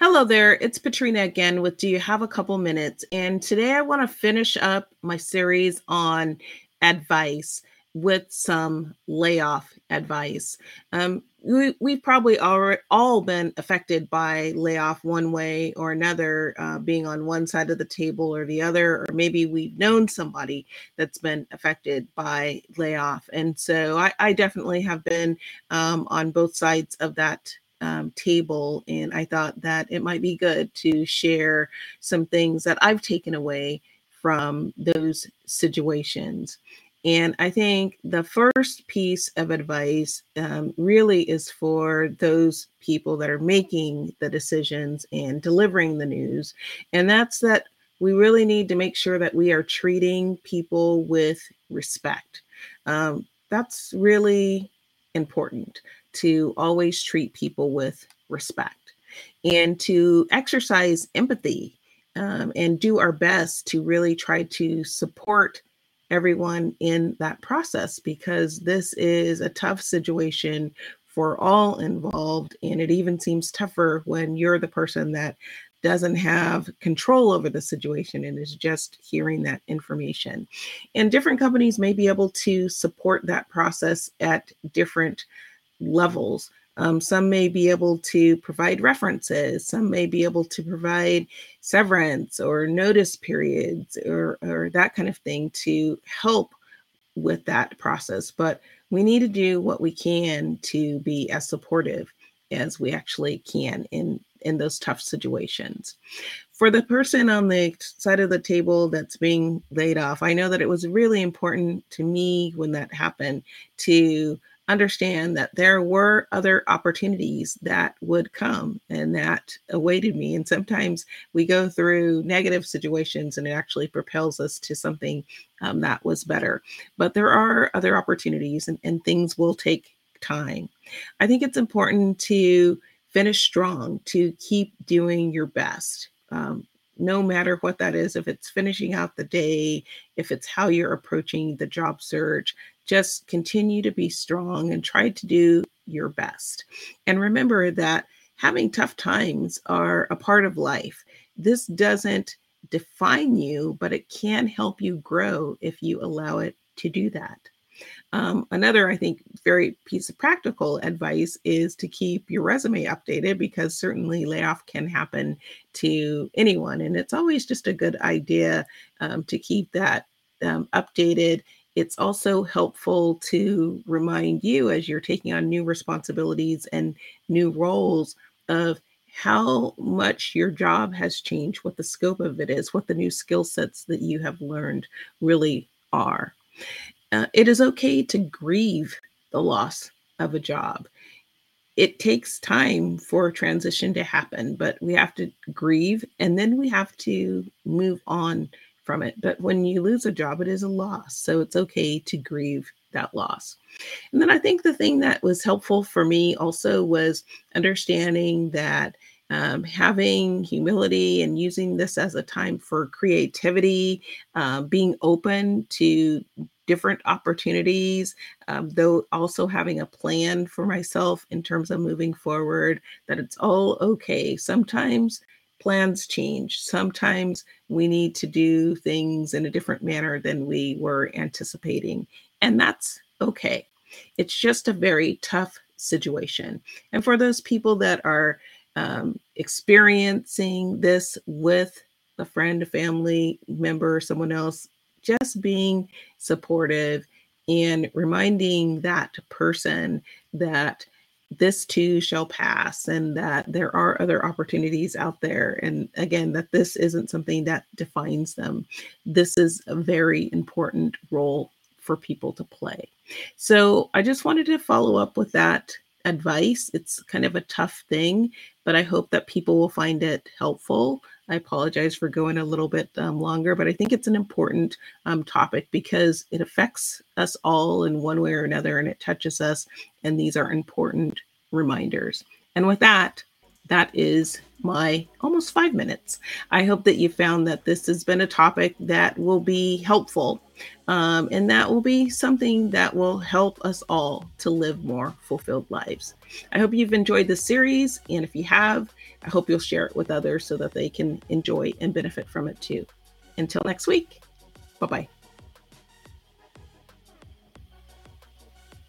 Hello there, it's Patrina again with Do You Have a Couple Minutes? And today I want to finish up my series on advice with some layoff advice. Um, we, we've probably all, all been affected by layoff one way or another, uh, being on one side of the table or the other, or maybe we've known somebody that's been affected by layoff. And so I, I definitely have been um, on both sides of that um, table. And I thought that it might be good to share some things that I've taken away from those situations. And I think the first piece of advice um, really is for those people that are making the decisions and delivering the news. And that's that we really need to make sure that we are treating people with respect. Um, that's really important to always treat people with respect and to exercise empathy um, and do our best to really try to support everyone in that process because this is a tough situation for all involved. And it even seems tougher when you're the person that doesn't have control over the situation and is just hearing that information. And different companies may be able to support that process at different levels. Um, some may be able to provide references, some may be able to provide severance or notice periods or, or that kind of thing to help with that process. But we need to do what we can to be as supportive as we actually can in, in those tough situations. For the person on the side of the table that's being laid off, I know that it was really important to me when that happened to understand that there were other opportunities that would come and that awaited me. And sometimes we go through negative situations and it actually propels us to something um, that was better. But there are other opportunities and, and things will take time. I think it's important to finish strong, to keep doing your best. Um, no matter what that is, if it's finishing out the day, if it's how you're approaching the job search, just continue to be strong and try to do your best. And remember that having tough times are a part of life. This doesn't define you, but it can help you grow if you allow it to do that. Um, another, I think, very piece of practical advice is to keep your resume updated because certainly layoff can happen to anyone. And it's always just a good idea um, to keep that um, updated it's also helpful to remind you as you're taking on new responsibilities and new roles of how much your job has changed, what the scope of it is, what the new skill sets that you have learned really are. Uh, it is okay to grieve the loss of a job. It takes time for transition to happen, but we have to grieve and then we have to move on from it. But when you lose a job, it is a loss. So it's okay to grieve that loss. And then I think the thing that was helpful for me also was understanding that um, having humility and using this as a time for creativity, uh, being open to different opportunities, um, though also having a plan for myself in terms of moving forward, that it's all okay. Sometimes plans change. Sometimes we need to do things in a different manner than we were anticipating, and that's okay. It's just a very tough situation. And for those people that are um, experiencing this with a friend, a family member, someone else, just being supportive and reminding that person that this too shall pass and that there are other opportunities out there. And again, that this isn't something that defines them. This is a very important role for people to play. So I just wanted to follow up with that advice. It's kind of a tough thing, but I hope that people will find it helpful. I apologize for going a little bit um, longer, but I think it's an important um, topic because it affects us all in one way or another and it touches us. And these are important reminders. And with that, that is my almost five minutes. I hope that you found that this has been a topic that will be helpful um, and that will be something that will help us all to live more fulfilled lives. I hope you've enjoyed this series. And if you have, I hope you'll share it with others so that they can enjoy and benefit from it too. Until next week, bye bye.